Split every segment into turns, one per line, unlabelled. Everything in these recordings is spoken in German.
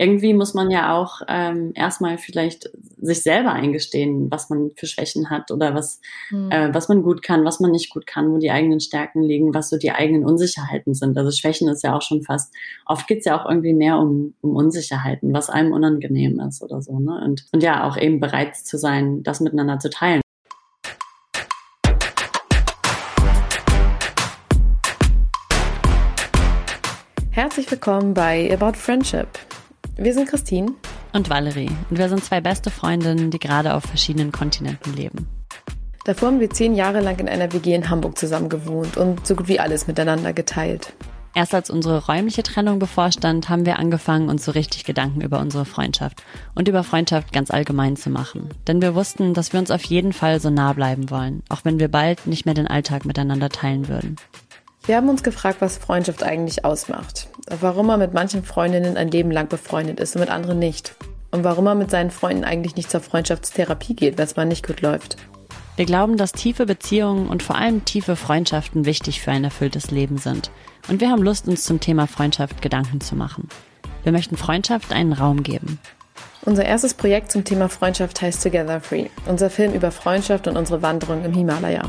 irgendwie muss man ja auch ähm, erstmal vielleicht sich selber eingestehen, was man für Schwächen hat oder was, mhm. äh, was man gut kann, was man nicht gut kann, wo die eigenen Stärken liegen, was so die eigenen Unsicherheiten sind. Also Schwächen ist ja auch schon fast, oft geht's ja auch irgendwie mehr um, um Unsicherheiten, was einem unangenehm ist oder so. Ne? Und, und ja, auch eben bereit zu sein, das miteinander zu teilen.
Herzlich willkommen bei About Friendship. Wir sind Christine
und Valerie und wir sind zwei beste Freundinnen, die gerade auf verschiedenen Kontinenten leben.
Davor haben wir zehn Jahre lang in einer WG in Hamburg zusammen gewohnt und so gut wie alles miteinander geteilt.
Erst als unsere räumliche Trennung bevorstand, haben wir angefangen, uns so richtig Gedanken über unsere Freundschaft und über Freundschaft ganz allgemein zu machen. Denn wir wussten, dass wir uns auf jeden Fall so nah bleiben wollen, auch wenn wir bald nicht mehr den Alltag miteinander teilen würden.
Wir haben uns gefragt, was Freundschaft eigentlich ausmacht. Warum man mit manchen Freundinnen ein Leben lang befreundet ist und mit anderen nicht. Und warum man mit seinen Freunden eigentlich nicht zur Freundschaftstherapie geht, wenn es mal nicht gut läuft.
Wir glauben, dass tiefe Beziehungen und vor allem tiefe Freundschaften wichtig für ein erfülltes Leben sind. Und wir haben Lust, uns zum Thema Freundschaft Gedanken zu machen. Wir möchten Freundschaft einen Raum geben.
Unser erstes Projekt zum Thema Freundschaft heißt Together Free, unser Film über Freundschaft und unsere Wanderung im Himalaya.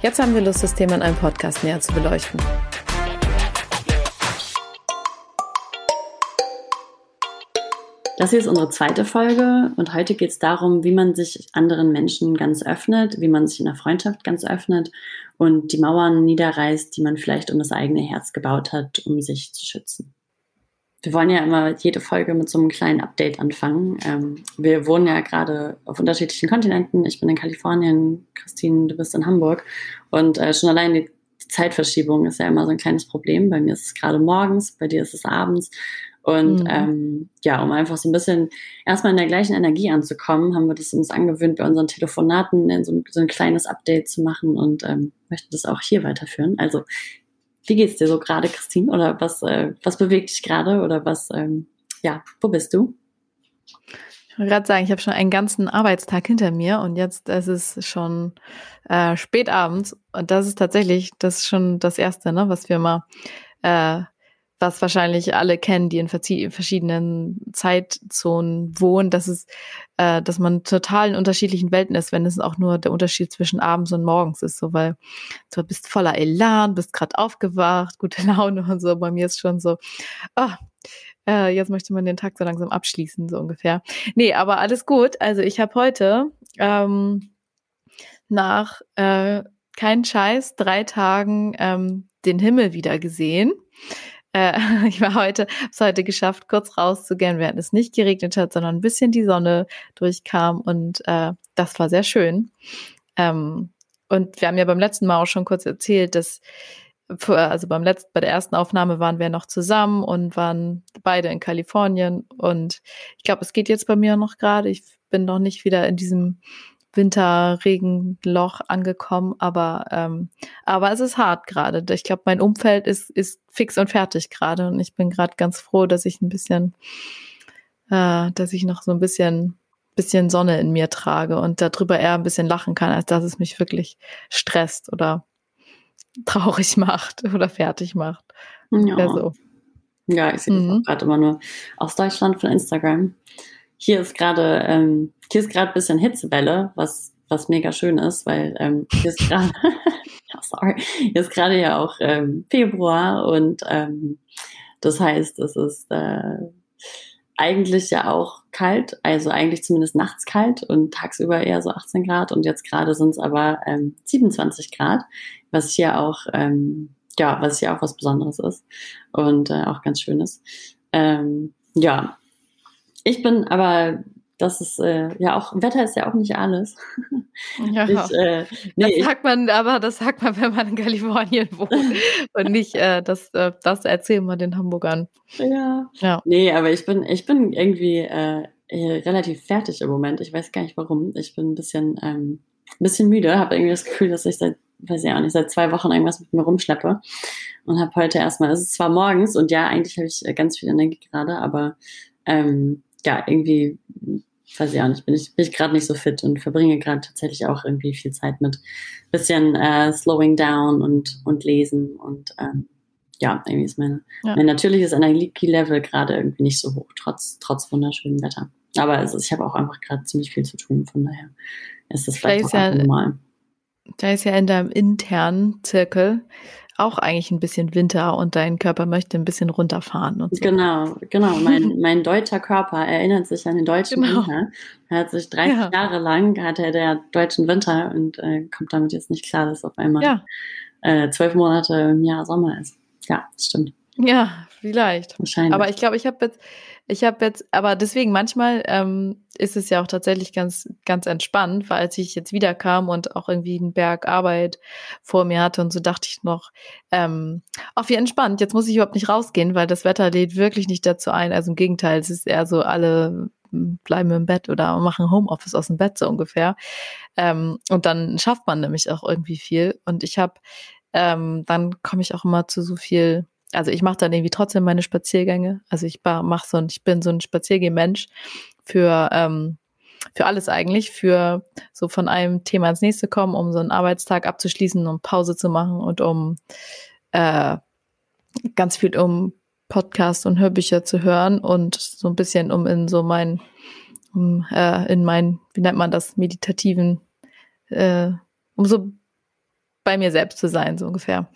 Jetzt haben wir Lust, das Thema in einem Podcast näher zu beleuchten.
Das hier ist unsere zweite Folge und heute geht es darum, wie man sich anderen Menschen ganz öffnet, wie man sich in der Freundschaft ganz öffnet und die Mauern niederreißt, die man vielleicht um das eigene Herz gebaut hat, um sich zu schützen wir wollen ja immer jede Folge mit so einem kleinen Update anfangen. Ähm, wir wohnen ja gerade auf unterschiedlichen Kontinenten. Ich bin in Kalifornien, Christine, du bist in Hamburg. Und äh, schon allein die Zeitverschiebung ist ja immer so ein kleines Problem. Bei mir ist es gerade morgens, bei dir ist es abends. Und mhm. ähm, ja, um einfach so ein bisschen erstmal in der gleichen Energie anzukommen, haben wir das uns angewöhnt, bei unseren Telefonaten so ein, so ein kleines Update zu machen und ähm, möchten das auch hier weiterführen. Also wie geht's dir so gerade, Christine? Oder was, äh, was bewegt dich gerade? Oder was, ähm, ja, wo bist du?
Ich wollte gerade sagen, ich habe schon einen ganzen Arbeitstag hinter mir und jetzt ist es schon äh, spät abends und das ist tatsächlich, das ist schon das Erste, ne, was wir mal äh, was wahrscheinlich alle kennen, die in verschiedenen Zeitzonen wohnen, dass es, äh, dass man total in unterschiedlichen Welten ist, wenn es auch nur der Unterschied zwischen abends und morgens ist, so weil du bist voller Elan, bist gerade aufgewacht, gute Laune und so. Bei mir ist schon so, oh, äh, jetzt möchte man den Tag so langsam abschließen, so ungefähr. Nee, aber alles gut. Also ich habe heute ähm, nach äh, kein Scheiß drei Tagen ähm, den Himmel wieder gesehen. Äh, ich war heute, es heute geschafft, kurz rauszugehen, während es nicht geregnet hat, sondern ein bisschen die Sonne durchkam und äh, das war sehr schön. Ähm, und wir haben ja beim letzten Mal auch schon kurz erzählt, dass also beim letzten, bei der ersten Aufnahme waren wir noch zusammen und waren beide in Kalifornien. Und ich glaube, es geht jetzt bei mir noch gerade. Ich bin noch nicht wieder in diesem Winterregenloch angekommen, aber ähm, aber es ist hart gerade. Ich glaube, mein Umfeld ist ist fix und fertig gerade und ich bin gerade ganz froh, dass ich ein bisschen, äh, dass ich noch so ein bisschen bisschen Sonne in mir trage und darüber eher ein bisschen lachen kann, als dass es mich wirklich stresst oder traurig macht oder fertig macht.
Ja, so. ja ich sehe das auch gerade immer nur aus Deutschland von Instagram. Hier ist gerade ähm, hier ist gerade ein bisschen Hitzewelle, was was mega schön ist, weil ähm, hier ist gerade ja, sorry, hier ist gerade ja auch ähm, Februar und ähm, das heißt, es ist äh, eigentlich ja auch kalt, also eigentlich zumindest nachts kalt und tagsüber eher so 18 Grad und jetzt gerade sind es aber ähm, 27 Grad, was hier auch ähm, ja, was hier auch was Besonderes ist und äh, auch ganz schön ist. Ähm, ja, ich bin aber das ist äh, ja auch, Wetter ist ja auch nicht alles.
Ja, ich, äh, nee, das sagt man, aber das sagt man, wenn man in Kalifornien wohnt und nicht äh, das, äh, das erzählen wir den Hamburgern.
Ja. ja. Nee, aber ich bin, ich bin irgendwie äh, relativ fertig im Moment. Ich weiß gar nicht warum. Ich bin ein bisschen, ähm, ein bisschen müde, habe irgendwie das Gefühl, dass ich seit, weiß ich auch nicht, seit zwei Wochen irgendwas mit mir rumschleppe und habe heute erstmal, es ist zwar morgens und ja, eigentlich habe ich äh, ganz viel Energie gerade, aber ähm, ja, irgendwie weiß ich auch nicht, bin ich, bin ich gerade nicht so fit und verbringe gerade tatsächlich auch irgendwie viel Zeit mit bisschen äh, slowing down und, und lesen und ähm, ja, irgendwie ist meine, ja. mein natürliches Energielevel gerade irgendwie nicht so hoch, trotz, trotz wunderschönem Wetter. Aber es ist, ich habe auch einfach gerade ziemlich viel zu tun, von daher ist das vielleicht, vielleicht auch ja, normal.
Da ist ja in deinem internen Zirkel auch eigentlich ein bisschen Winter und dein Körper möchte ein bisschen runterfahren. Und so.
Genau, genau. Mein, mein deutscher Körper erinnert sich an den deutschen genau. Winter. Er hat sich 30 ja. Jahre lang, hatte er der deutschen Winter und äh, kommt damit jetzt nicht klar, dass auf einmal ja. äh, zwölf Monate im Jahr Sommer ist. Ja, das stimmt.
Ja, vielleicht. Wahrscheinlich. Aber ich glaube, ich habe jetzt, ich habe jetzt, aber deswegen manchmal ähm, ist es ja auch tatsächlich ganz, ganz entspannt, weil als ich jetzt wiederkam und auch irgendwie einen Berg Arbeit vor mir hatte und so dachte ich noch, ähm, auch wie entspannt. Jetzt muss ich überhaupt nicht rausgehen, weil das Wetter lädt wirklich nicht dazu ein. Also im Gegenteil, es ist eher so alle bleiben im Bett oder machen Homeoffice aus dem Bett so ungefähr. Ähm, und dann schafft man nämlich auch irgendwie viel. Und ich habe, ähm, dann komme ich auch immer zu so viel also ich mache dann irgendwie trotzdem meine Spaziergänge. Also ich mache so ein, ich bin so ein Spaziergehmensch für ähm, für alles eigentlich, für so von einem Thema ins nächste kommen, um so einen Arbeitstag abzuschließen, um Pause zu machen und um äh, ganz viel um Podcasts und Hörbücher zu hören und so ein bisschen um in so mein, um, äh, in mein, wie nennt man das, meditativen, äh, um so bei mir selbst zu sein, so ungefähr.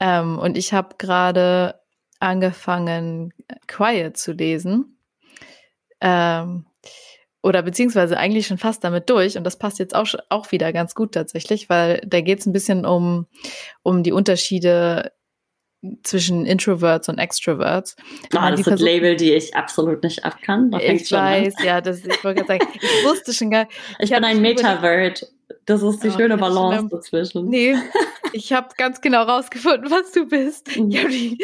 Ähm, und ich habe gerade angefangen, Quiet zu lesen. Ähm, oder beziehungsweise eigentlich schon fast damit durch und das passt jetzt auch, auch wieder ganz gut tatsächlich, weil da geht es ein bisschen um, um die Unterschiede zwischen Introverts und Extroverts.
Ah, das sind Label, die ich absolut nicht abkann.
Ich weiß, ja, das, ich wollte gerade sagen, ich wusste schon gar
Ich, ich bin ein Metavert. Das ist die oh, schöne Balance dazwischen.
Nee, ich habe ganz genau rausgefunden, was du bist.
Mhm. Die,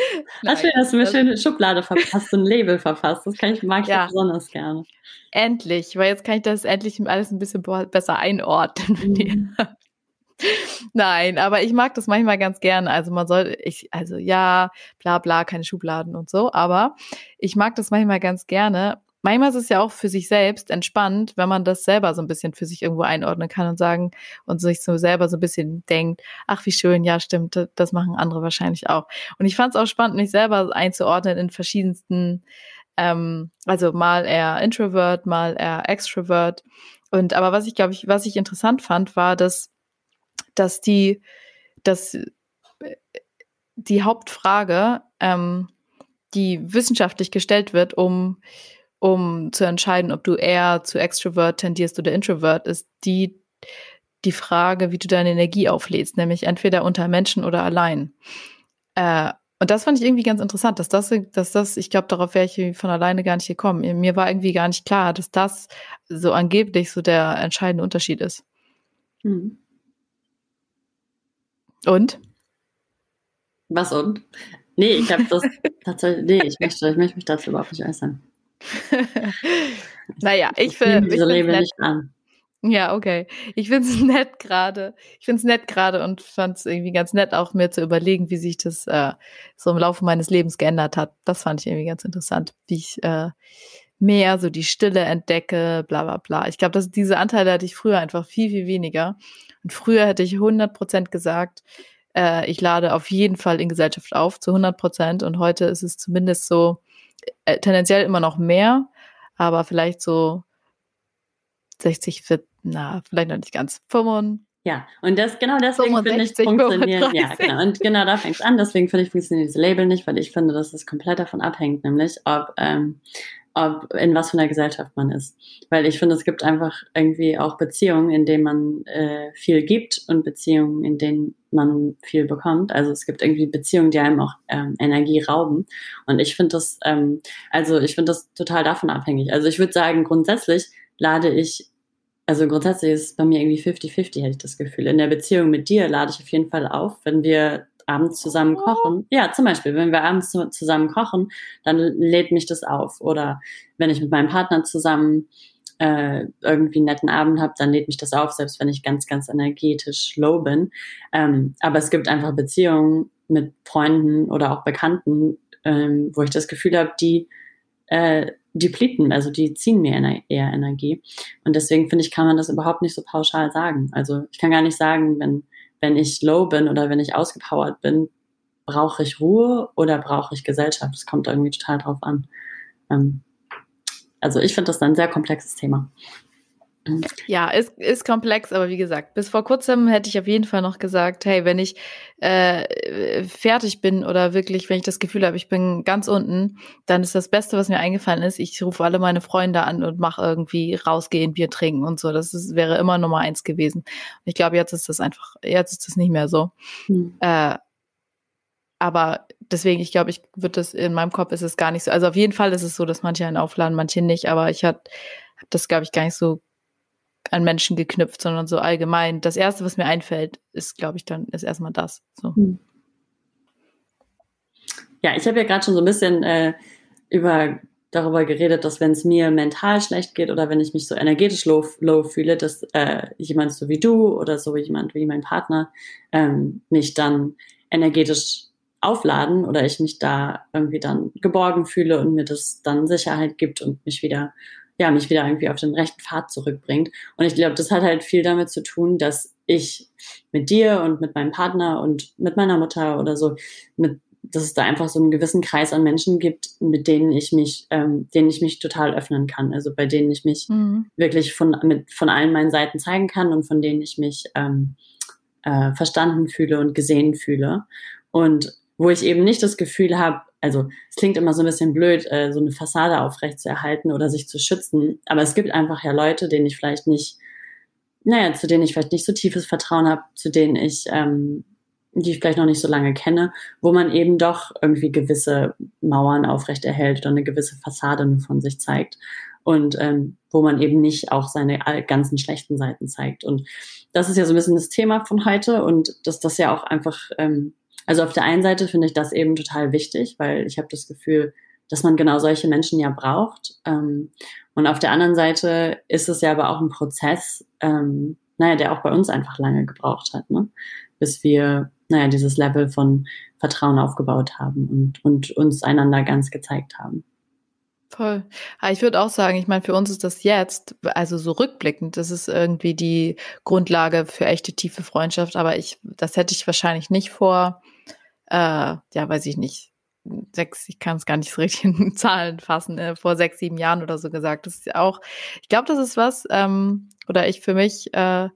Ach, schön, hast du mir schöne Schublade verpasst, ein Label verfasst. Das kann ich, mag ich ja. besonders gerne.
Endlich, weil jetzt kann ich das endlich alles ein bisschen besser einordnen. Mhm. Nein, aber ich mag das manchmal ganz gerne. Also man soll, ich, also ja, bla bla, keine Schubladen und so, aber ich mag das manchmal ganz gerne. Manchmal ist es ja auch für sich selbst entspannt, wenn man das selber so ein bisschen für sich irgendwo einordnen kann und sagen und sich so selber so ein bisschen denkt, ach wie schön, ja stimmt, das machen andere wahrscheinlich auch. Und ich fand es auch spannend, mich selber einzuordnen in verschiedensten, ähm, also mal eher Introvert, mal eher Extrovert. Und aber was ich glaube ich, was ich interessant fand, war, dass dass die, dass die Hauptfrage, ähm, die wissenschaftlich gestellt wird, um, um zu entscheiden, ob du eher zu Extrovert tendierst oder Introvert, ist die, die Frage, wie du deine Energie auflädst, nämlich entweder unter Menschen oder allein. Äh, und das fand ich irgendwie ganz interessant, dass das, dass das, ich glaube, darauf wäre ich von alleine gar nicht gekommen. Mir war irgendwie gar nicht klar, dass das so angeblich so der entscheidende Unterschied ist. Mhm. Und?
Was und? Nee, ich habe das tatsächlich, nee, ich möchte, ich möchte mich dazu überhaupt nicht äußern.
naja, ich finde. Diese Label nicht an. Ja, okay. Ich finde es nett gerade. Ich finde es nett gerade und fand es irgendwie ganz nett, auch mir zu überlegen, wie sich das äh, so im Laufe meines Lebens geändert hat. Das fand ich irgendwie ganz interessant, wie ich äh, mehr so die Stille entdecke, bla bla bla. Ich glaube, diese Anteile hatte ich früher einfach viel, viel weniger. Und früher hätte ich 100 Prozent gesagt, äh, ich lade auf jeden Fall in Gesellschaft auf, zu 100 Prozent. Und heute ist es zumindest so, äh, tendenziell immer noch mehr, aber vielleicht so 60, na, vielleicht noch nicht ganz,
5. Ja, und das genau deswegen finde ich funktioniert. Ja, genau. Und genau da fängt es an. Deswegen finde ich funktioniert dieses Label nicht, weil ich finde, dass es komplett davon abhängt, nämlich ob ähm, ob, in was für einer Gesellschaft man ist. Weil ich finde, es gibt einfach irgendwie auch Beziehungen, in denen man äh, viel gibt und Beziehungen, in denen man viel bekommt. Also es gibt irgendwie Beziehungen, die einem auch ähm, Energie rauben. Und ich finde das, ähm, also ich finde das total davon abhängig. Also ich würde sagen, grundsätzlich lade ich, also grundsätzlich ist es bei mir irgendwie 50-50, hätte ich das Gefühl. In der Beziehung mit dir lade ich auf jeden Fall auf, wenn wir abends zusammen kochen. Ja, zum Beispiel, wenn wir abends zusammen kochen, dann lädt mich das auf. Oder wenn ich mit meinem Partner zusammen äh, irgendwie einen netten Abend habe, dann lädt mich das auf, selbst wenn ich ganz, ganz energetisch low bin. Ähm, aber es gibt einfach Beziehungen mit Freunden oder auch Bekannten, ähm, wo ich das Gefühl habe, die äh, die plieten, also die ziehen mir eher Energie. Und deswegen finde ich, kann man das überhaupt nicht so pauschal sagen. Also ich kann gar nicht sagen, wenn wenn ich low bin oder wenn ich ausgepowert bin, brauche ich Ruhe oder brauche ich Gesellschaft? Das kommt irgendwie total drauf an. Ähm, also ich finde das ein sehr komplexes Thema.
Ja, ist, ist komplex, aber wie gesagt, bis vor kurzem hätte ich auf jeden Fall noch gesagt, hey, wenn ich äh, fertig bin oder wirklich, wenn ich das Gefühl habe, ich bin ganz unten, dann ist das Beste, was mir eingefallen ist, ich rufe alle meine Freunde an und mache irgendwie rausgehen, Bier trinken und so. Das ist, wäre immer Nummer eins gewesen. Und ich glaube, jetzt ist das einfach, jetzt ist das nicht mehr so. Hm. Äh, aber deswegen, ich glaube, ich würde das in meinem Kopf ist es gar nicht so. Also auf jeden Fall ist es so, dass manche einen aufladen, manche nicht. Aber ich habe das, glaube ich, gar nicht so an Menschen geknüpft, sondern so allgemein. Das erste, was mir einfällt, ist, glaube ich, dann ist erstmal das. So. Hm.
Ja, ich habe ja gerade schon so ein bisschen äh, über darüber geredet, dass wenn es mir mental schlecht geht oder wenn ich mich so energetisch low, low fühle, dass äh, jemand so wie du oder so jemand wie mein Partner ähm, mich dann energetisch aufladen oder ich mich da irgendwie dann geborgen fühle und mir das dann Sicherheit gibt und mich wieder ja, mich wieder irgendwie auf den rechten Pfad zurückbringt. Und ich glaube, das hat halt viel damit zu tun, dass ich mit dir und mit meinem Partner und mit meiner Mutter oder so, mit, dass es da einfach so einen gewissen Kreis an Menschen gibt, mit denen ich mich, ähm, denen ich mich total öffnen kann. Also bei denen ich mich mhm. wirklich von, mit, von allen meinen Seiten zeigen kann und von denen ich mich ähm, äh, verstanden fühle und gesehen fühle. Und wo ich eben nicht das Gefühl habe, also es klingt immer so ein bisschen blöd, äh, so eine Fassade aufrecht zu erhalten oder sich zu schützen, aber es gibt einfach ja Leute, denen ich vielleicht nicht, naja, zu denen ich vielleicht nicht so tiefes Vertrauen habe, zu denen ich, ähm, die ich vielleicht noch nicht so lange kenne, wo man eben doch irgendwie gewisse Mauern aufrecht erhält oder eine gewisse Fassade nur von sich zeigt und ähm, wo man eben nicht auch seine ganzen schlechten Seiten zeigt. Und das ist ja so ein bisschen das Thema von heute und dass das ja auch einfach ähm, also auf der einen Seite finde ich das eben total wichtig, weil ich habe das Gefühl, dass man genau solche Menschen ja braucht. Ähm, und auf der anderen Seite ist es ja aber auch ein Prozess, ähm, naja, der auch bei uns einfach lange gebraucht hat, ne? bis wir, naja, dieses Level von Vertrauen aufgebaut haben und, und uns einander ganz gezeigt haben.
Voll. Aber ich würde auch sagen, ich meine, für uns ist das jetzt, also so rückblickend, das ist irgendwie die Grundlage für echte tiefe Freundschaft, aber ich, das hätte ich wahrscheinlich nicht vor äh, ja, weiß ich nicht, sechs, ich kann es gar nicht so richtig in Zahlen fassen, äh, vor sechs, sieben Jahren oder so gesagt. Das ist auch, ich glaube, das ist was, ähm, oder ich für mich äh,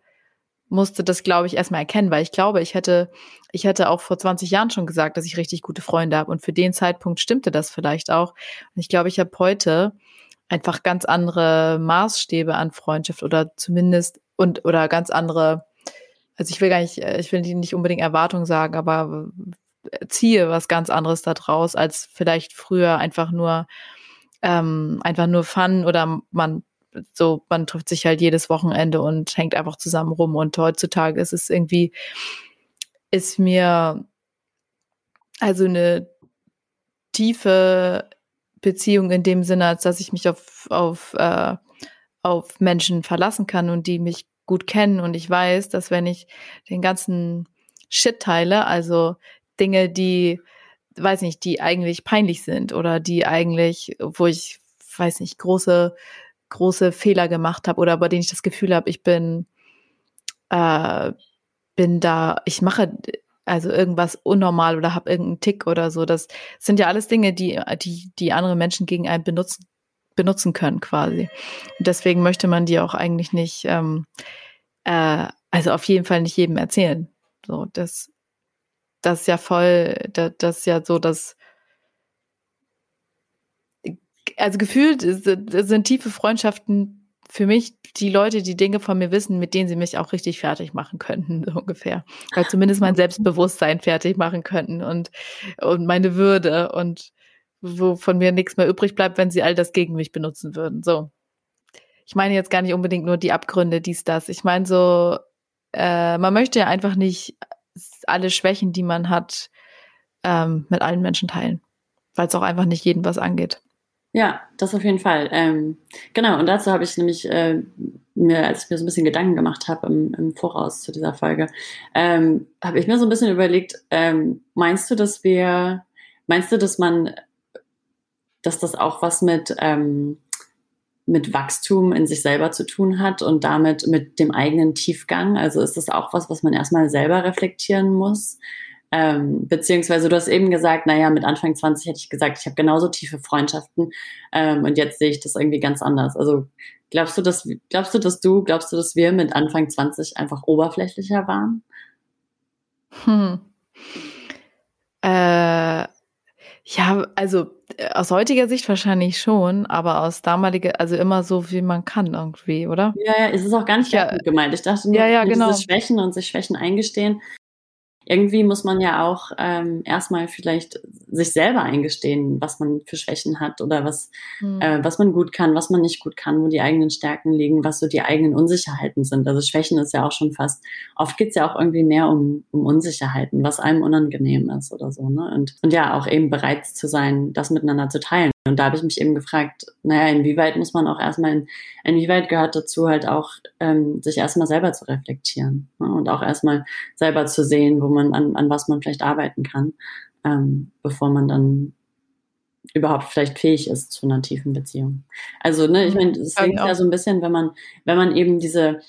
musste das, glaube ich, erstmal erkennen, weil ich glaube, ich hätte, ich hätte auch vor 20 Jahren schon gesagt, dass ich richtig gute Freunde habe. Und für den Zeitpunkt stimmte das vielleicht auch. Und ich glaube, ich habe heute einfach ganz andere Maßstäbe an Freundschaft oder zumindest und oder ganz andere, also ich will gar nicht, äh, ich will nicht unbedingt Erwartungen sagen, aber ziehe was ganz anderes da draus, als vielleicht früher einfach nur, ähm, einfach nur Fun oder man so, man trifft sich halt jedes Wochenende und hängt einfach zusammen rum. Und heutzutage ist es irgendwie, ist mir also eine tiefe Beziehung in dem Sinne, als dass ich mich auf, auf, äh, auf Menschen verlassen kann und die mich gut kennen. Und ich weiß, dass wenn ich den ganzen Shit teile, also Dinge, die, weiß nicht, die eigentlich peinlich sind oder die eigentlich, wo ich, weiß nicht, große, große Fehler gemacht habe oder bei denen ich das Gefühl habe, ich bin, äh, bin da, ich mache also irgendwas unnormal oder habe irgendeinen Tick oder so. Das sind ja alles Dinge, die, die, die andere Menschen gegen einen benutzen, benutzen können quasi. Und deswegen möchte man die auch eigentlich nicht, ähm, äh, also auf jeden Fall nicht jedem erzählen. So, das das ist ja voll, das, ist ja so, dass also gefühlt sind tiefe Freundschaften für mich die Leute, die Dinge von mir wissen, mit denen sie mich auch richtig fertig machen könnten, so ungefähr. Weil zumindest mein Selbstbewusstsein fertig machen könnten und, und meine Würde und wo von mir nichts mehr übrig bleibt, wenn sie all das gegen mich benutzen würden. So. Ich meine jetzt gar nicht unbedingt nur die Abgründe, dies, das. Ich meine so, äh, man möchte ja einfach nicht alle Schwächen, die man hat, ähm, mit allen Menschen teilen. Weil es auch einfach nicht jedem was angeht.
Ja, das auf jeden Fall. Ähm, genau, und dazu habe ich nämlich äh, mir, als ich mir so ein bisschen Gedanken gemacht habe im, im Voraus zu dieser Folge, ähm, habe ich mir so ein bisschen überlegt, ähm, meinst du, dass wir, meinst du, dass man, dass das auch was mit ähm, mit Wachstum in sich selber zu tun hat und damit mit dem eigenen Tiefgang. Also ist das auch was, was man erstmal selber reflektieren muss. Ähm, beziehungsweise du hast eben gesagt, naja, mit Anfang 20 hätte ich gesagt, ich habe genauso tiefe Freundschaften ähm, und jetzt sehe ich das irgendwie ganz anders. Also glaubst du, dass glaubst du, dass du, glaubst du, dass wir mit Anfang 20 einfach oberflächlicher waren?
Hm. Äh, ja, also aus heutiger Sicht wahrscheinlich schon, aber aus damaliger, also immer so, wie man kann irgendwie, oder?
Ja, ja, es ist auch gar nicht ja, gemeint. Ich dachte nur,
ja, ja, genau.
Schwächen und sich Schwächen eingestehen, irgendwie muss man ja auch ähm, erstmal vielleicht sich selber eingestehen, was man für Schwächen hat oder was, mhm. äh, was man gut kann, was man nicht gut kann, wo die eigenen Stärken liegen, was so die eigenen Unsicherheiten sind. Also Schwächen ist ja auch schon fast, oft geht's ja auch irgendwie mehr um, um Unsicherheiten, was einem unangenehm ist oder so. Ne? Und, und ja, auch eben bereit zu sein, das miteinander zu teilen. Und da habe ich mich eben gefragt, naja, inwieweit muss man auch erstmal, in, inwieweit gehört dazu halt auch, ähm, sich erstmal selber zu reflektieren ne? und auch erstmal selber zu sehen, wo man, an, an was man vielleicht arbeiten kann, ähm, bevor man dann überhaupt vielleicht fähig ist zu einer tiefen Beziehung. Also, ne, ich meine, es klingt ja so ein bisschen, wenn man, wenn man eben diese,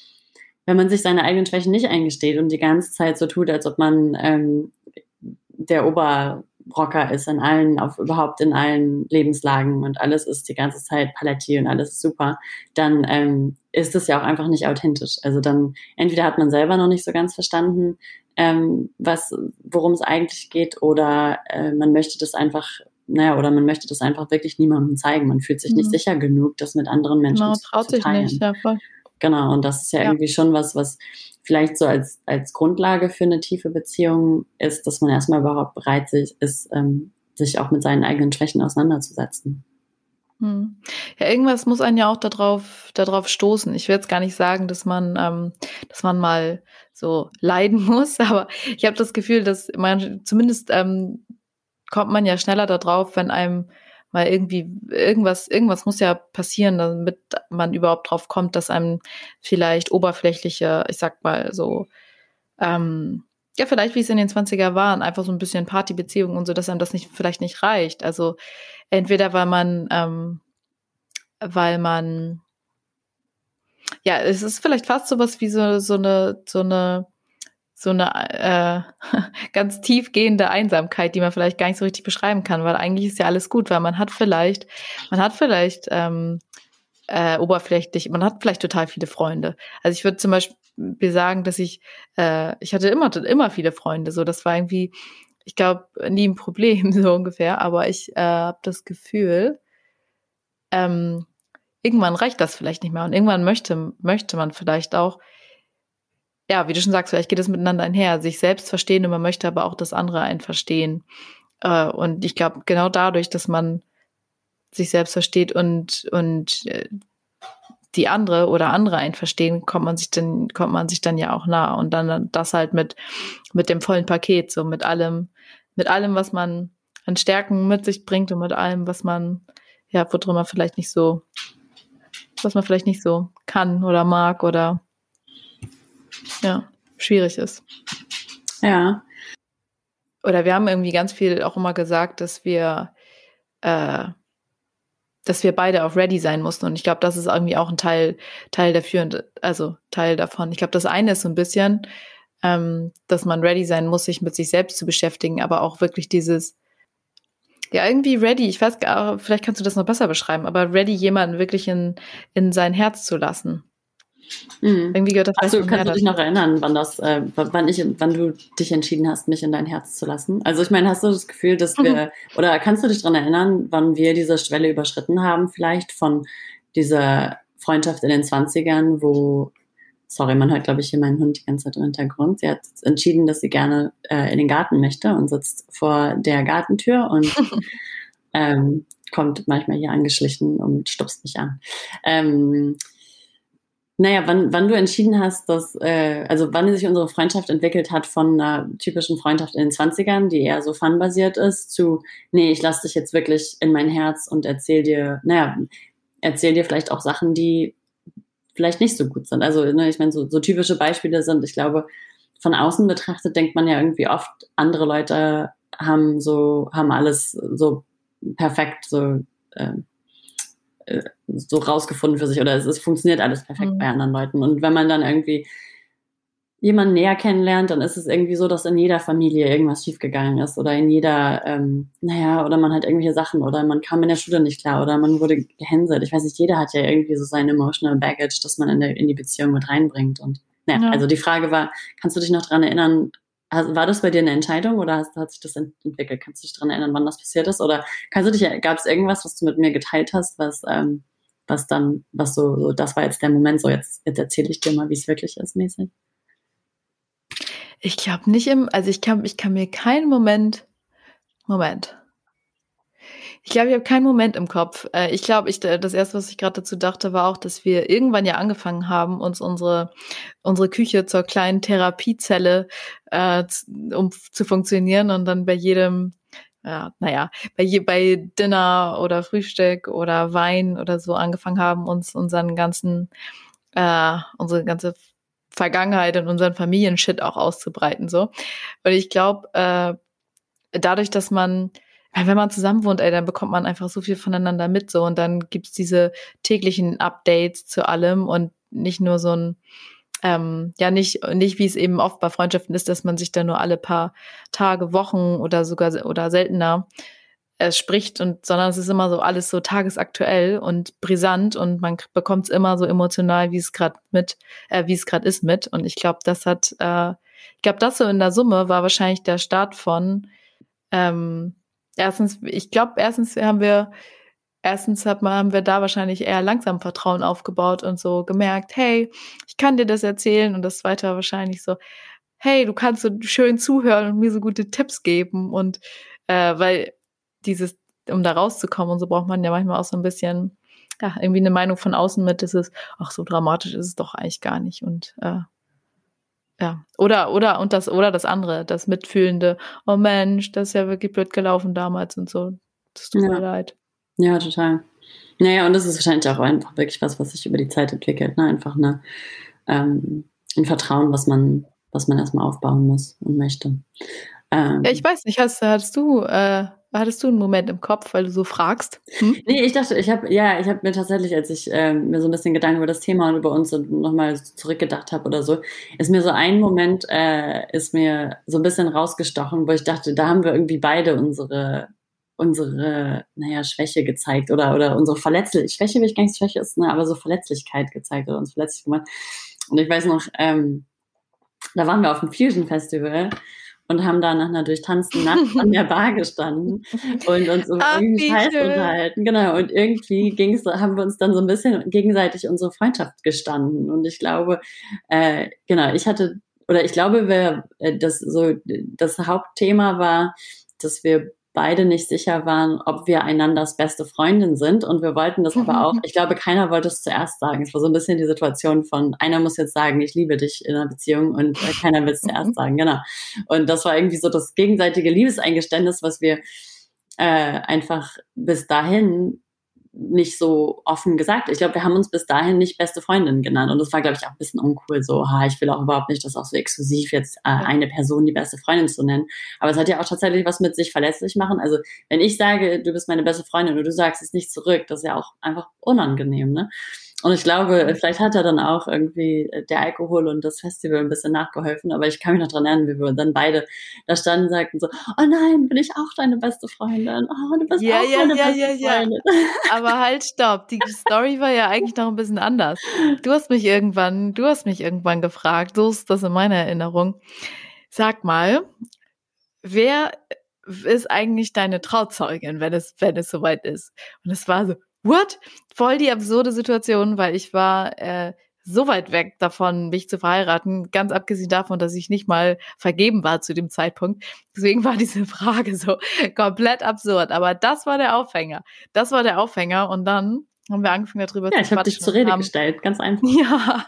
wenn man sich seine eigenen Schwächen nicht eingesteht und die ganze Zeit so tut, als ob man ähm, der Ober Rocker ist in allen, auf überhaupt in allen Lebenslagen und alles ist die ganze Zeit Paletti und alles ist super, dann ähm, ist es ja auch einfach nicht authentisch. Also dann entweder hat man selber noch nicht so ganz verstanden, ähm, was, worum es eigentlich geht, oder äh, man möchte das einfach, naja, oder man möchte das einfach wirklich niemandem zeigen. Man fühlt sich mhm. nicht sicher genug, das mit anderen Menschen genau,
traut zu teilen. Sich nicht, ja, voll.
Genau, und das ist ja, ja, irgendwie schon was, was vielleicht so als, als Grundlage für eine tiefe Beziehung ist, dass man erstmal überhaupt bereit ist, ähm, sich auch mit seinen eigenen Schwächen auseinanderzusetzen.
Hm. Ja, irgendwas muss einen ja auch darauf, darauf stoßen. Ich will jetzt gar nicht sagen, dass man, ähm, dass man mal so leiden muss, aber ich habe das Gefühl, dass man zumindest ähm, kommt man ja schneller darauf, wenn einem weil irgendwie irgendwas, irgendwas muss ja passieren, damit man überhaupt drauf kommt, dass einem vielleicht oberflächliche, ich sag mal so, ähm, ja, vielleicht wie es in den 20er waren, einfach so ein bisschen Partybeziehungen und so, dass einem das nicht, vielleicht nicht reicht. Also entweder weil man, ähm, weil man, ja, es ist vielleicht fast sowas wie so, so eine, so eine so eine äh, ganz tiefgehende Einsamkeit, die man vielleicht gar nicht so richtig beschreiben kann, weil eigentlich ist ja alles gut, weil man hat vielleicht, man hat vielleicht ähm, äh, oberflächlich, man hat vielleicht total viele Freunde. Also ich würde zum Beispiel sagen, dass ich, äh, ich hatte immer, immer viele Freunde, so das war irgendwie, ich glaube, nie ein Problem so ungefähr, aber ich äh, habe das Gefühl, ähm, irgendwann reicht das vielleicht nicht mehr. Und irgendwann möchte möchte man vielleicht auch ja, wie du schon sagst, vielleicht geht es miteinander einher, sich selbst verstehen und man möchte aber auch das andere einen verstehen. Äh, und ich glaube, genau dadurch, dass man sich selbst versteht und, und äh, die andere oder andere einen verstehen, kommt man sich dann, kommt man sich dann ja auch nah. Und dann das halt mit, mit dem vollen Paket, so mit allem, mit allem, was man an Stärken mit sich bringt und mit allem, was man, ja, worin man vielleicht nicht so, was man vielleicht nicht so kann oder mag oder ja, schwierig ist.
Ja.
Oder wir haben irgendwie ganz viel auch immer gesagt, dass wir, äh, dass wir beide auch ready sein mussten. Und ich glaube, das ist irgendwie auch ein Teil, Teil dafür, also Teil davon. Ich glaube, das eine ist so ein bisschen, ähm, dass man ready sein muss, sich mit sich selbst zu beschäftigen, aber auch wirklich dieses, ja, irgendwie ready, ich weiß gar vielleicht kannst du das noch besser beschreiben, aber ready, jemanden wirklich in, in sein Herz zu lassen.
Mhm. Irgendwie gehört das also, kannst du dich noch erinnern, wann das, äh, wann ich, wann du dich entschieden hast, mich in dein Herz zu lassen? Also ich meine, hast du das Gefühl, dass wir, mhm. oder kannst du dich daran erinnern, wann wir diese Schwelle überschritten haben, vielleicht von dieser Freundschaft in den 20ern, wo, sorry, man hört, glaube ich, hier meinen Hund die ganze Zeit im Hintergrund. Sie hat entschieden, dass sie gerne äh, in den Garten möchte und sitzt vor der Gartentür und ähm, kommt manchmal hier angeschlichen und stupst mich an. Ähm, naja, wann, wann du entschieden hast, dass, äh, also wann sich unsere Freundschaft entwickelt hat von einer typischen Freundschaft in den 20ern, die eher so fun-basiert ist, zu, nee, ich lass dich jetzt wirklich in mein Herz und erzähl dir, naja, erzähl dir vielleicht auch Sachen, die vielleicht nicht so gut sind. Also, ne, ich meine, so, so typische Beispiele sind, ich glaube, von außen betrachtet denkt man ja irgendwie oft, andere Leute haben so, haben alles so perfekt, so, äh, so rausgefunden für sich oder es, es funktioniert alles perfekt mhm. bei anderen Leuten. Und wenn man dann irgendwie jemanden näher kennenlernt, dann ist es irgendwie so, dass in jeder Familie irgendwas schiefgegangen ist oder in jeder, ähm, naja, oder man hat irgendwelche Sachen oder man kam in der Schule nicht klar oder man wurde gehänselt. Ich weiß nicht, jeder hat ja irgendwie so sein emotional baggage, das man in, der, in die Beziehung mit reinbringt. Und naja, ja. also die Frage war, kannst du dich noch dran erinnern, war das bei dir eine Entscheidung oder hast, hat sich das entwickelt? Kannst du dich dran erinnern, wann das passiert ist? Oder kannst du dich, gab es irgendwas, was du mit mir geteilt hast, was, ähm, was dann, was so, so, das war jetzt der Moment, so jetzt, jetzt erzähle ich dir mal, wie es wirklich ist, mäßig?
Ich glaube nicht im, also ich kann, ich kann mir keinen Moment, Moment. Ich glaube, ich habe keinen Moment im Kopf. Äh, ich glaube, ich, das erste, was ich gerade dazu dachte, war auch, dass wir irgendwann ja angefangen haben, uns unsere, unsere Küche zur kleinen Therapiezelle äh, um zu funktionieren und dann bei jedem, ja, naja, bei, je, bei Dinner oder Frühstück oder Wein oder so angefangen haben, uns unseren ganzen, äh, unsere ganze Vergangenheit und unseren Familienshit auch auszubreiten. so. Und ich glaube, äh, dadurch, dass man, wenn man zusammen wohnt, ey, dann bekommt man einfach so viel voneinander mit so und dann gibt's diese täglichen Updates zu allem und nicht nur so ein, ähm, ja, nicht, nicht wie es eben oft bei Freundschaften ist, dass man sich da nur alle paar Tage, Wochen oder sogar oder seltener äh, spricht und sondern es ist immer so alles so tagesaktuell und brisant und man bekommt es immer so emotional, wie es gerade mit, äh, wie es gerade ist mit. Und ich glaube, das hat, äh, ich glaube, das so in der Summe war wahrscheinlich der Start von ähm, erstens, ich glaube, erstens haben wir erstens hat man, haben wir da wahrscheinlich eher langsam Vertrauen aufgebaut und so gemerkt, hey, ich kann dir das erzählen. Und das zweite war wahrscheinlich so, hey, du kannst so schön zuhören und mir so gute Tipps geben. Und äh, weil dieses, um da rauszukommen und so braucht man ja manchmal auch so ein bisschen, ja, irgendwie eine Meinung von außen mit, das ist, ach, so dramatisch ist es doch eigentlich gar nicht. Und äh, ja, oder, oder, und das, oder das andere, das Mitfühlende, oh Mensch, das ist ja wirklich blöd gelaufen damals und so. Das tut
ja.
mir leid.
Ja, total. Naja, und das ist wahrscheinlich auch einfach wirklich was, was sich über die Zeit entwickelt. Ne? Einfach eine, ähm, ein Vertrauen, was man, was man erstmal aufbauen muss und möchte.
Ähm, ja, ich weiß nicht, hast, hast du äh, Hattest du einen Moment im Kopf, weil du so fragst?
Hm? Nee, ich dachte, ich habe ja, ich habe mir tatsächlich, als ich ähm, mir so ein bisschen Gedanken über das Thema und über uns nochmal zurückgedacht habe oder so, ist mir so ein Moment, äh, ist mir so ein bisschen rausgestochen, wo ich dachte, da haben wir irgendwie beide unsere unsere, naja, Schwäche gezeigt oder, oder unsere Verletzlichkeit, Schwäche will ich gar nicht Schwäche ist, ne, aber so Verletzlichkeit gezeigt oder uns verletzlich gemacht. Und ich weiß noch, ähm, da waren wir auf dem Fusion Festival und haben da nach einer durchtanzten Nacht an der Bar gestanden und uns über Ach, irgendwie Scheiß unterhalten. Genau. Und irgendwie ging's, haben wir uns dann so ein bisschen gegenseitig unsere Freundschaft gestanden. Und ich glaube, äh, genau, ich hatte, oder ich glaube, wir, äh, das so, das Hauptthema war, dass wir beide nicht sicher waren, ob wir einanders beste Freundin sind. Und wir wollten das aber auch, ich glaube, keiner wollte es zuerst sagen. Es war so ein bisschen die Situation von, einer muss jetzt sagen, ich liebe dich in einer Beziehung und äh, keiner will es zuerst sagen. Genau. Und das war irgendwie so das gegenseitige Liebeseingeständnis, was wir äh, einfach bis dahin nicht so offen gesagt. Ich glaube, wir haben uns bis dahin nicht beste Freundinnen genannt. Und das war, glaube ich, auch ein bisschen uncool. So, ha, ich will auch überhaupt nicht, das auch so exklusiv jetzt äh, eine Person die beste Freundin zu nennen. Aber es hat ja auch tatsächlich was mit sich verletzlich machen. Also, wenn ich sage, du bist meine beste Freundin und du sagst es nicht zurück, das ist ja auch einfach unangenehm, ne? Und ich glaube, vielleicht hat er dann auch irgendwie äh, der Alkohol und das Festival ein bisschen nachgeholfen. Aber ich kann mich noch dran erinnern, wie wir dann beide da standen und sagten so, oh nein, bin ich auch deine beste Freundin? Oh, du bist
ja,
auch
ja,
meine
ja,
beste
ja, Freundin. Ja. Aber halt, stopp. Die Story war ja eigentlich noch ein bisschen anders. Du hast mich irgendwann, du hast mich irgendwann gefragt, so ist das in meiner Erinnerung. Sag mal, wer ist eigentlich deine Trauzeugin, wenn es, wenn es soweit ist? Und es war so, what? Voll die absurde Situation, weil ich war äh, so weit weg davon, mich zu verheiraten, ganz abgesehen davon, dass ich nicht mal vergeben war zu dem Zeitpunkt. Deswegen war diese Frage so komplett absurd. Aber das war der Aufhänger. Das war der Aufhänger. Und dann haben wir angefangen darüber
ja, zu ich habe dich zur Rede haben, gestellt, ganz einfach.
Ja,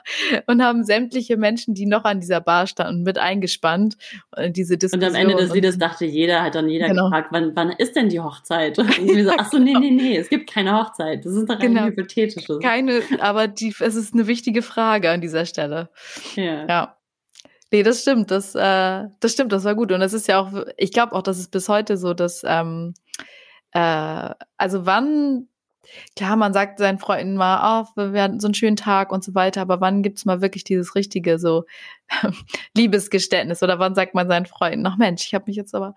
und haben sämtliche Menschen, die noch an dieser Bar standen, mit eingespannt. Äh, diese Diskussion.
Und am Ende des Liedes dachte jeder, hat dann jeder genau. gefragt, wann, wann ist denn die Hochzeit? Und wir so, ach so, nee, nee, nee, es gibt keine Hochzeit. Das ist doch genau. ein hypothetisches.
Keine, aber die, es ist eine wichtige Frage an dieser Stelle. Ja. ja. Nee, das stimmt, das, äh, das stimmt, das war gut. Und das ist ja auch, ich glaube auch, dass es bis heute so, dass, ähm, äh, also wann klar, man sagt seinen Freunden mal, oh, wir hatten so einen schönen Tag und so weiter, aber wann gibt's mal wirklich dieses richtige so Liebesgeständnis oder wann sagt man seinen Freunden, ach Mensch, ich habe mich jetzt aber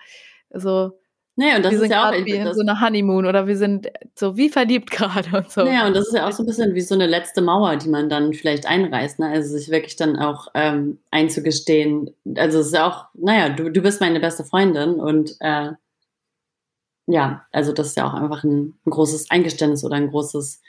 so
Nee, und das
wir
ist ja auch
wie in so einer Honeymoon oder wir sind so wie verliebt gerade und so.
Ja, und das ist ja auch so ein bisschen wie so eine letzte Mauer, die man dann vielleicht einreißt, ne? Also sich wirklich dann auch ähm, einzugestehen. Also es ist ja auch, naja, du, du bist meine beste Freundin und äh, ja, also das ist ja auch einfach ein, ein großes Eingeständnis oder ein großes,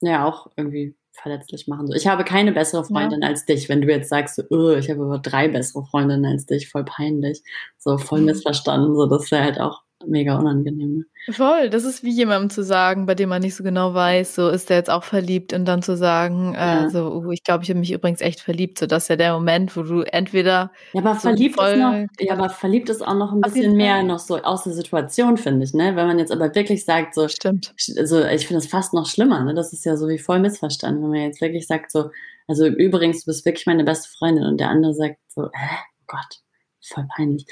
naja, auch irgendwie verletzlich machen. So, ich habe keine bessere Freundin ja. als dich. Wenn du jetzt sagst, so, oh, ich habe aber drei bessere Freundinnen als dich, voll peinlich, so voll mhm. missverstanden, so das wäre halt auch mega unangenehm. Ne?
Voll, das ist wie jemandem zu sagen, bei dem man nicht so genau weiß, so ist der jetzt auch verliebt und dann zu sagen, äh, ja. so, uh, ich glaube, ich habe mich übrigens echt verliebt, so das ist ja der Moment, wo du entweder
ja, aber
so
verliebt
voll,
ist noch, ja, aber verliebt ist auch noch ein bisschen mehr noch so aus der Situation, finde ich, ne? Wenn man jetzt aber wirklich sagt, so,
stimmt,
also ich finde es fast noch schlimmer, ne? Das ist ja so wie voll missverstanden, wenn man jetzt wirklich sagt, so, also übrigens, du bist wirklich meine beste Freundin und der andere sagt so, hä, oh Gott, voll peinlich.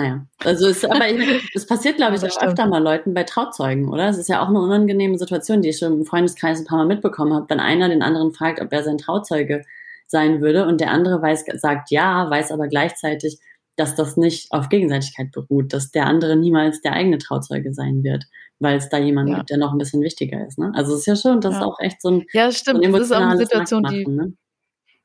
Naja, also es, aber es passiert, glaube ich, auch öfter mal Leuten bei Trauzeugen, oder? Es ist ja auch eine unangenehme Situation, die ich schon im Freundeskreis ein paar Mal mitbekommen habe, wenn einer den anderen fragt, ob er sein Trauzeuge sein würde und der andere weiß, sagt ja, weiß aber gleichzeitig, dass das nicht auf Gegenseitigkeit beruht, dass der andere niemals der eigene Trauzeuge sein wird, weil es da jemanden ja. gibt, der noch ein bisschen wichtiger ist. Ne? Also es ist ja schon, das ja. ist auch echt so ein
Ja, stimmt,
so ein
das ist auch eine Situation, die
ne?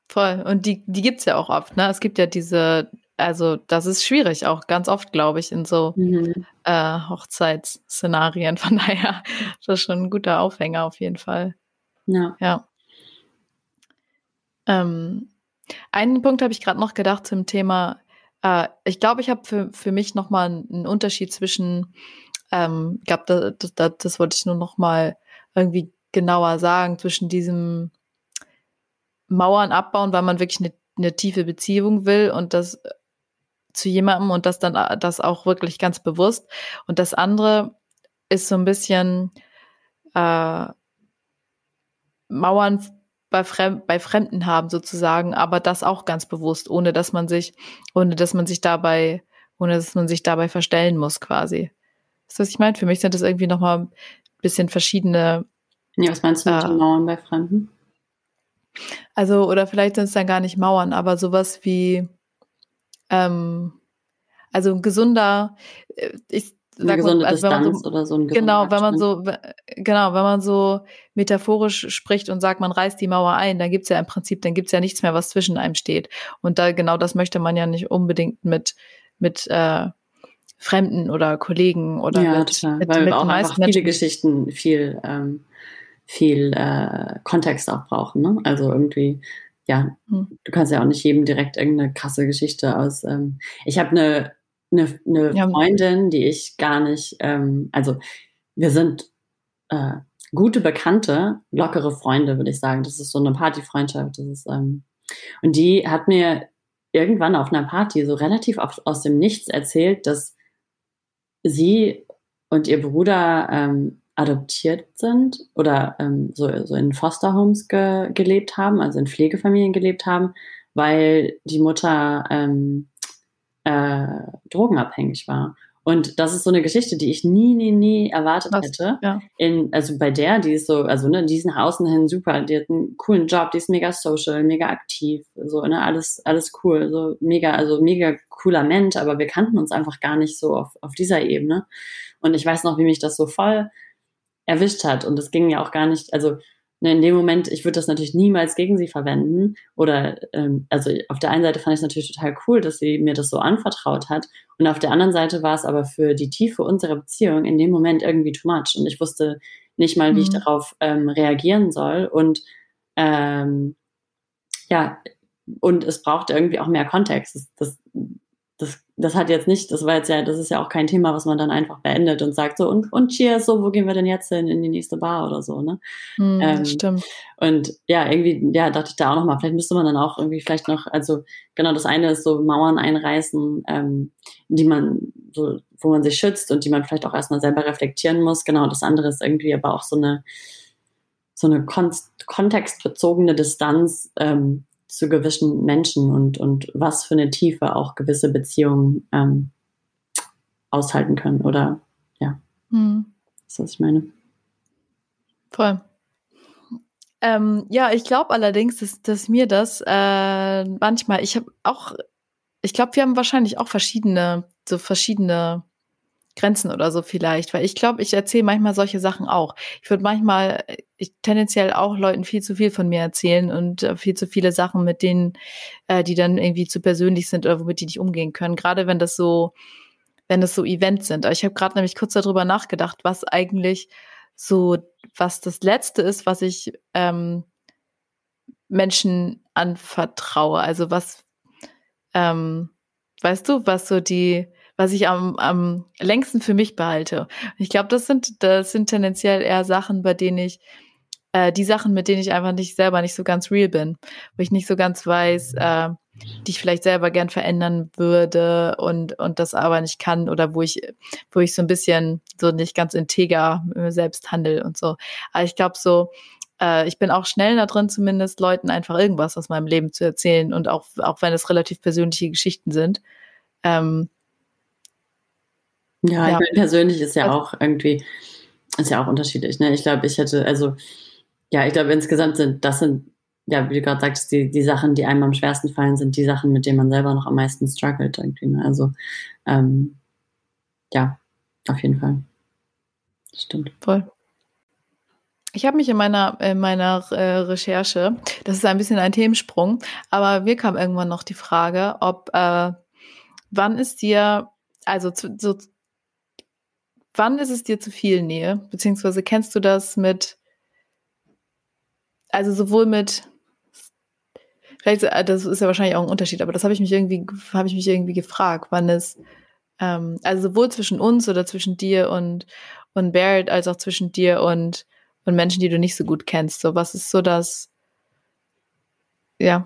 voll und die die gibt's ja auch oft, ne? Es gibt ja diese also das ist schwierig, auch ganz oft, glaube ich, in so
Mhm.
äh, Hochzeitsszenarien. Von daher das ist schon ein guter Aufhänger auf jeden Fall.
Ja.
Ja. Ähm, einen Punkt habe ich gerade noch gedacht zum Thema. Äh, ich glaube, ich habe für, für mich noch mal einen Unterschied zwischen. Ähm, ich glaube, das, das, das wollte ich nur noch mal irgendwie genauer sagen zwischen diesem Mauern abbauen, weil man wirklich eine, eine tiefe Beziehung will und das zu jemandem und das dann äh, das auch wirklich ganz bewusst. Und das andere ist so ein bisschen äh, Mauern bei, Fremd, bei Fremden haben sozusagen, aber das auch ganz bewusst, ohne dass man sich, ohne dass man sich dabei, ohne dass man sich dabei verstellen muss quasi. Ist das, was ich meine? Für mich sind das irgendwie nochmal ein bisschen verschiedene.
Ja, was meinst du mit äh, den Mauern bei Fremden?
Also, oder vielleicht sind es dann gar nicht Mauern, aber sowas wie, ähm, also ein gesunder, äh, ich
eine gesunde also Distanz so, oder so ein
Genau, wenn man so, genau, wenn man so metaphorisch spricht und sagt, man reißt die Mauer ein, dann gibt's ja im Prinzip, dann gibt's ja nichts mehr, was zwischen einem steht. Und da genau das möchte man ja nicht unbedingt mit, mit äh, Fremden oder Kollegen oder
ja,
mit,
total.
mit,
Weil
mit
wir auch einfach viele
Menschen.
Geschichten, viel, ähm, viel äh, Kontext auch brauchen. Ne? Also irgendwie ja, hm. du kannst ja auch nicht jedem direkt irgendeine krasse Geschichte aus. Ähm, ich habe eine, eine, eine ja. Freundin, die ich gar nicht, ähm, also wir sind äh, gute Bekannte, lockere Freunde, würde ich sagen. Das ist so eine Partyfreundschaft. Das ist, ähm, und die hat mir irgendwann auf einer Party so relativ oft aus dem Nichts erzählt, dass sie und ihr Bruder ähm, adoptiert sind oder ähm, so, so in Fosterhomes ge gelebt haben, also in Pflegefamilien gelebt haben, weil die Mutter ähm, äh, drogenabhängig war. Und das ist so eine Geschichte, die ich nie, nie, nie erwartet Was? hätte.
Ja.
In, also bei der, die ist so, also ne, die ist nach außen hin super, die hat einen coolen Job, die ist mega social, mega aktiv, so, ne, alles, alles cool, so mega, also mega cooler Mensch, aber wir kannten uns einfach gar nicht so auf, auf dieser Ebene. Und ich weiß noch, wie mich das so voll erwischt hat. Und es ging ja auch gar nicht, also ne, in dem Moment, ich würde das natürlich niemals gegen sie verwenden. Oder ähm, also auf der einen Seite fand ich es natürlich total cool, dass sie mir das so anvertraut hat. Und auf der anderen Seite war es aber für die Tiefe unserer Beziehung in dem Moment irgendwie too much. Und ich wusste nicht mal, wie mhm. ich darauf ähm, reagieren soll. Und ähm, ja, und es braucht irgendwie auch mehr Kontext. Das, das, das, das hat jetzt nicht, das war jetzt ja, das ist ja auch kein Thema, was man dann einfach beendet und sagt so, und, und cheers, so, wo gehen wir denn jetzt hin, in die nächste Bar oder so, ne?
Mm, ähm, stimmt.
Und ja, irgendwie, ja, dachte ich da auch nochmal, vielleicht müsste man dann auch irgendwie vielleicht noch, also genau, das eine ist so Mauern einreißen, ähm, die man so, wo man sich schützt und die man vielleicht auch erstmal selber reflektieren muss. Genau, das andere ist irgendwie aber auch so eine, so eine kon kontextbezogene Distanz, ähm, zu gewissen Menschen und, und was für eine Tiefe auch gewisse Beziehungen ähm, aushalten können oder ja.
Hm.
Das ist, was ich meine.
Voll. Ähm, ja, ich glaube allerdings, dass, dass mir das äh, manchmal, ich habe auch, ich glaube, wir haben wahrscheinlich auch verschiedene, so verschiedene Grenzen oder so vielleicht, weil ich glaube, ich erzähle manchmal solche Sachen auch. Ich würde manchmal ich tendenziell auch Leuten viel zu viel von mir erzählen und äh, viel zu viele Sachen, mit denen, äh, die dann irgendwie zu persönlich sind oder womit die nicht umgehen können. Gerade wenn das so, wenn das so Events sind. Ich habe gerade nämlich kurz darüber nachgedacht, was eigentlich so, was das Letzte ist, was ich ähm, Menschen anvertraue. Also was, ähm, weißt du, was so die was ich am, am längsten für mich behalte. Ich glaube, das sind, das sind tendenziell eher Sachen, bei denen ich, äh, die Sachen, mit denen ich einfach nicht selber nicht so ganz real bin, wo ich nicht so ganz weiß, äh, die ich vielleicht selber gern verändern würde und, und das aber nicht kann oder wo ich, wo ich so ein bisschen so nicht ganz integer selbst handel und so. Aber ich glaube so, äh, ich bin auch schnell da drin, zumindest Leuten einfach irgendwas aus meinem Leben zu erzählen und auch, auch wenn es relativ persönliche Geschichten sind. Ähm,
ja, ja. persönlich ist ja also, auch irgendwie, ist ja auch unterschiedlich. Ne? Ich glaube, ich hätte, also, ja, ich glaube, insgesamt sind, das sind, ja, wie du gerade sagst, die, die Sachen, die einem am schwersten fallen, sind die Sachen, mit denen man selber noch am meisten struggelt irgendwie. Ne? Also, ähm, ja, auf jeden Fall.
Stimmt. Voll. Ich habe mich in meiner, in meiner äh, Recherche, das ist ein bisschen ein Themensprung, aber mir kam irgendwann noch die Frage, ob äh, wann ist dir, also zu, so wann ist es dir zu viel Nähe? Beziehungsweise kennst du das mit, also sowohl mit, vielleicht, äh, das ist ja wahrscheinlich auch ein Unterschied, aber das habe ich mich irgendwie, habe ich mich irgendwie gefragt, wann es, ähm, also sowohl zwischen uns oder zwischen dir und, und Barrett, als auch zwischen dir und, und Menschen, die du nicht so gut kennst. So, was ist so das, ja.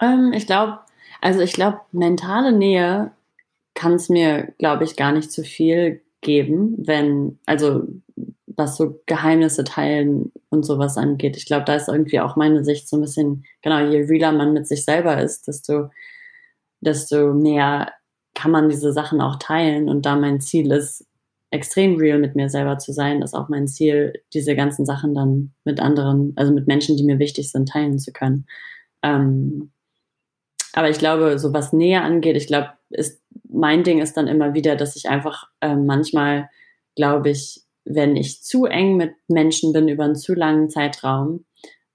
Ähm, ich glaube, also ich glaube, mentale Nähe kann es mir, glaube ich, gar nicht zu viel geben, wenn, also was so Geheimnisse teilen und sowas angeht. Ich glaube, da ist irgendwie auch meine Sicht so ein bisschen, genau, je realer man mit sich selber ist, desto, desto mehr kann man diese Sachen auch teilen. Und da mein Ziel ist, extrem real mit mir selber zu sein, ist auch mein Ziel, diese ganzen Sachen dann mit anderen, also mit Menschen, die mir wichtig sind, teilen zu können. Ähm, aber ich glaube, so was näher angeht, ich glaube, ist mein Ding ist dann immer wieder, dass ich einfach äh, manchmal, glaube ich, wenn ich zu eng mit Menschen bin über einen zu langen Zeitraum,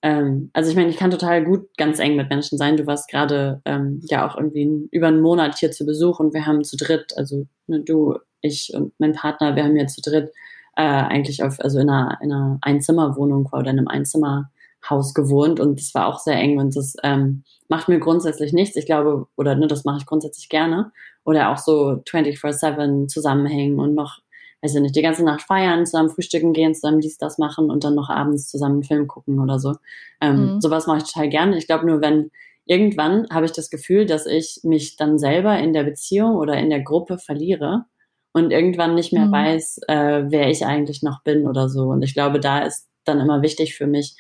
ähm, also ich meine, ich kann total gut ganz eng mit Menschen sein. Du warst gerade ähm, ja auch irgendwie über einen Monat hier zu Besuch und wir haben zu dritt, also ne, du, ich und mein Partner, wir haben hier zu dritt äh, eigentlich auf, also in einer, in einer Einzimmerwohnung oder in einem Einzimmerhaus gewohnt und das war auch sehr eng und das ähm, macht mir grundsätzlich nichts. Ich glaube, oder ne, das mache ich grundsätzlich gerne. Oder auch so 24-7 zusammenhängen und noch, weiß ich nicht, die ganze Nacht feiern, zusammen frühstücken gehen, zusammen dies, das machen und dann noch abends zusammen einen Film gucken oder so. Ähm, mhm. Sowas mache ich total gerne. Ich glaube nur, wenn irgendwann habe ich das Gefühl, dass ich mich dann selber in der Beziehung oder in der Gruppe verliere und irgendwann nicht mehr mhm. weiß, äh, wer ich eigentlich noch bin oder so. Und ich glaube, da ist dann immer wichtig für mich,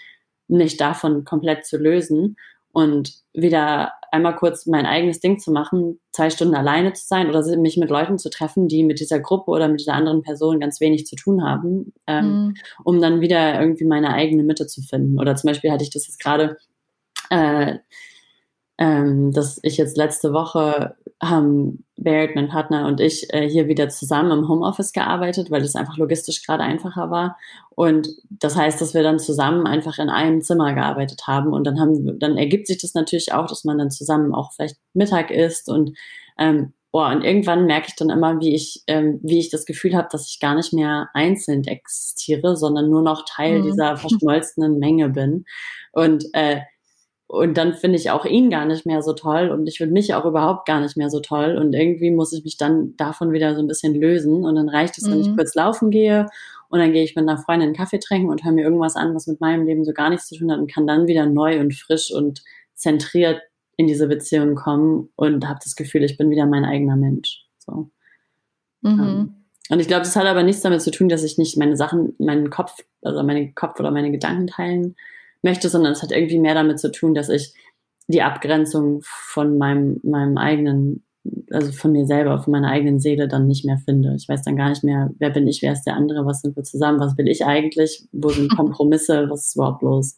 mich davon komplett zu lösen und wieder einmal kurz mein eigenes Ding zu machen, zwei Stunden alleine zu sein oder mich mit Leuten zu treffen, die mit dieser Gruppe oder mit dieser anderen Person ganz wenig zu tun haben, ähm, mhm. um dann wieder irgendwie meine eigene Mitte zu finden. Oder zum Beispiel hatte ich das jetzt gerade äh, ähm, dass ich jetzt letzte Woche haben Barrett, mein Partner und ich äh, hier wieder zusammen im Homeoffice gearbeitet, weil es einfach logistisch gerade einfacher war. Und das heißt, dass wir dann zusammen einfach in einem Zimmer gearbeitet haben. Und dann haben, dann ergibt sich das natürlich auch, dass man dann zusammen auch vielleicht Mittag isst und ähm, Boah, und irgendwann merke ich dann immer, wie ich, ähm, wie ich das Gefühl habe, dass ich gar nicht mehr einzeln existiere, sondern nur noch Teil mhm. dieser verschmolzenen Menge bin. Und äh, und dann finde ich auch ihn gar nicht mehr so toll und ich finde mich auch überhaupt gar nicht mehr so toll. Und irgendwie muss ich mich dann davon wieder so ein bisschen lösen. Und dann reicht es, wenn ich mhm. kurz laufen gehe und dann gehe ich mit einer Freundin einen Kaffee trinken und höre mir irgendwas an, was mit meinem Leben so gar nichts zu tun hat und kann dann wieder neu und frisch und zentriert in diese Beziehung kommen und habe das Gefühl, ich bin wieder mein eigener Mensch. So. Mhm. Ähm, und ich glaube, das hat aber nichts damit zu tun, dass ich nicht meine Sachen, meinen Kopf, also meinen Kopf oder meine Gedanken teilen möchte, sondern es hat irgendwie mehr damit zu tun, dass ich die Abgrenzung von meinem, meinem eigenen also von mir selber, von meiner eigenen Seele dann nicht mehr finde. Ich weiß dann gar nicht mehr, wer bin ich, wer ist der andere, was sind wir zusammen, was will ich eigentlich, wo sind Kompromisse, was ist überhaupt los?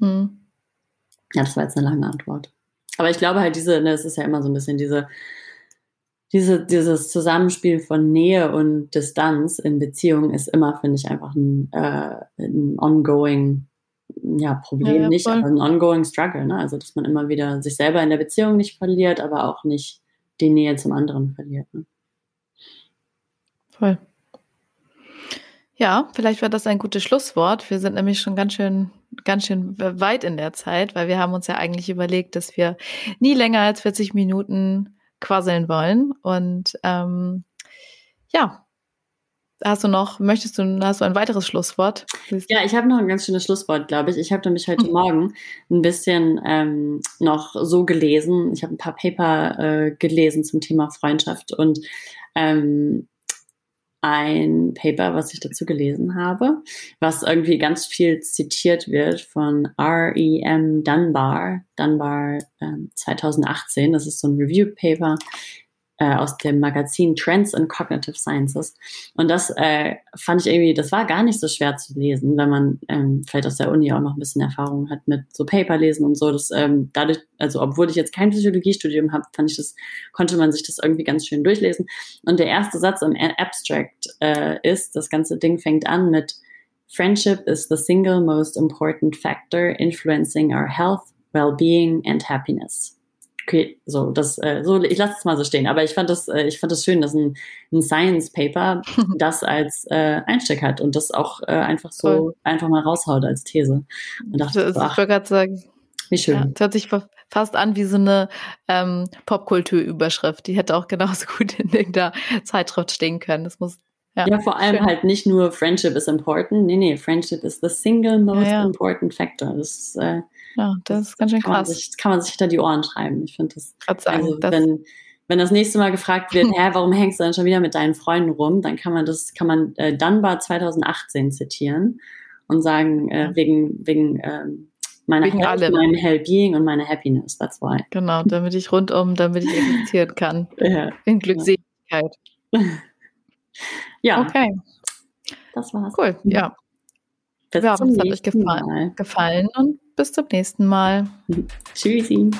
Hm. Ja, das war jetzt eine lange Antwort. Aber ich glaube halt diese, ne, es ist ja immer so ein bisschen diese, diese, dieses Zusammenspiel von Nähe und Distanz in Beziehungen ist immer, finde ich, einfach ein, äh, ein ongoing ja, Problem ja, nicht, aber ein ongoing struggle. Ne? Also, dass man immer wieder sich selber in der Beziehung nicht verliert, aber auch nicht die Nähe zum anderen verliert. Ne?
Voll. Ja, vielleicht war das ein gutes Schlusswort. Wir sind nämlich schon ganz schön, ganz schön weit in der Zeit, weil wir haben uns ja eigentlich überlegt, dass wir nie länger als 40 Minuten quasseln wollen. Und ähm, ja, Hast du noch, möchtest du, hast du ein weiteres Schlusswort?
Ja, ich habe noch ein ganz schönes Schlusswort, glaube ich. Ich habe nämlich heute mhm. Morgen ein bisschen ähm, noch so gelesen. Ich habe ein paar Paper äh, gelesen zum Thema Freundschaft und ähm, ein Paper, was ich dazu gelesen habe, was irgendwie ganz viel zitiert wird von R.E.M. Dunbar, Dunbar ähm, 2018. Das ist so ein Review-Paper äh, aus dem Magazin Trends in Cognitive Sciences. Und das äh, fand ich irgendwie, das war gar nicht so schwer zu lesen, wenn man ähm, vielleicht aus der Uni auch noch ein bisschen Erfahrung hat mit so Paper lesen und so. Das ähm, dadurch, also obwohl ich jetzt kein Psychologiestudium habe, fand ich das, konnte man sich das irgendwie ganz schön durchlesen. Und der erste Satz im Abstract äh, ist, das ganze Ding fängt an mit Friendship is the single most important factor influencing our health, well-being and happiness okay, so, das, äh, so, ich lasse es mal so stehen. Aber ich fand das, äh, ich fand das schön, dass ein, ein Science Paper das als äh, Einstieg hat und das auch äh, einfach so Voll. einfach mal raushaut als These.
Und dachte, das, ach, ich wollte gerade sagen, wie schön. Ja, das hört sich fast an wie so eine ähm, Popkulturüberschrift. Die hätte auch genauso gut in irgendeiner Zeitschrift stehen können. Das muss
ja, ja, vor allem schön. halt nicht nur Friendship is important. Nee, nee, Friendship is the single most ja, ja. important factor. Das ist, äh,
ja, das ist ganz schön krass.
Sich, das kann man sich hinter die Ohren schreiben. Ich finde das. Sagen, also, das wenn, wenn das nächste Mal gefragt wird, hä, warum hängst du dann schon wieder mit deinen Freunden rum, dann kann man das, kann man äh, Dunbar 2018 zitieren und sagen, äh, wegen, wegen ähm, meiner wegen Health, meinem Hellbeing und meiner Happiness, that's why.
Genau, damit ich rundum, damit ich existieren kann. ja. In Glückseligkeit.
ja.
Okay.
Das war's.
Cool, ja. Ja, das hat euch gefallen, gefallen und bis zum nächsten Mal.
Tschüssi.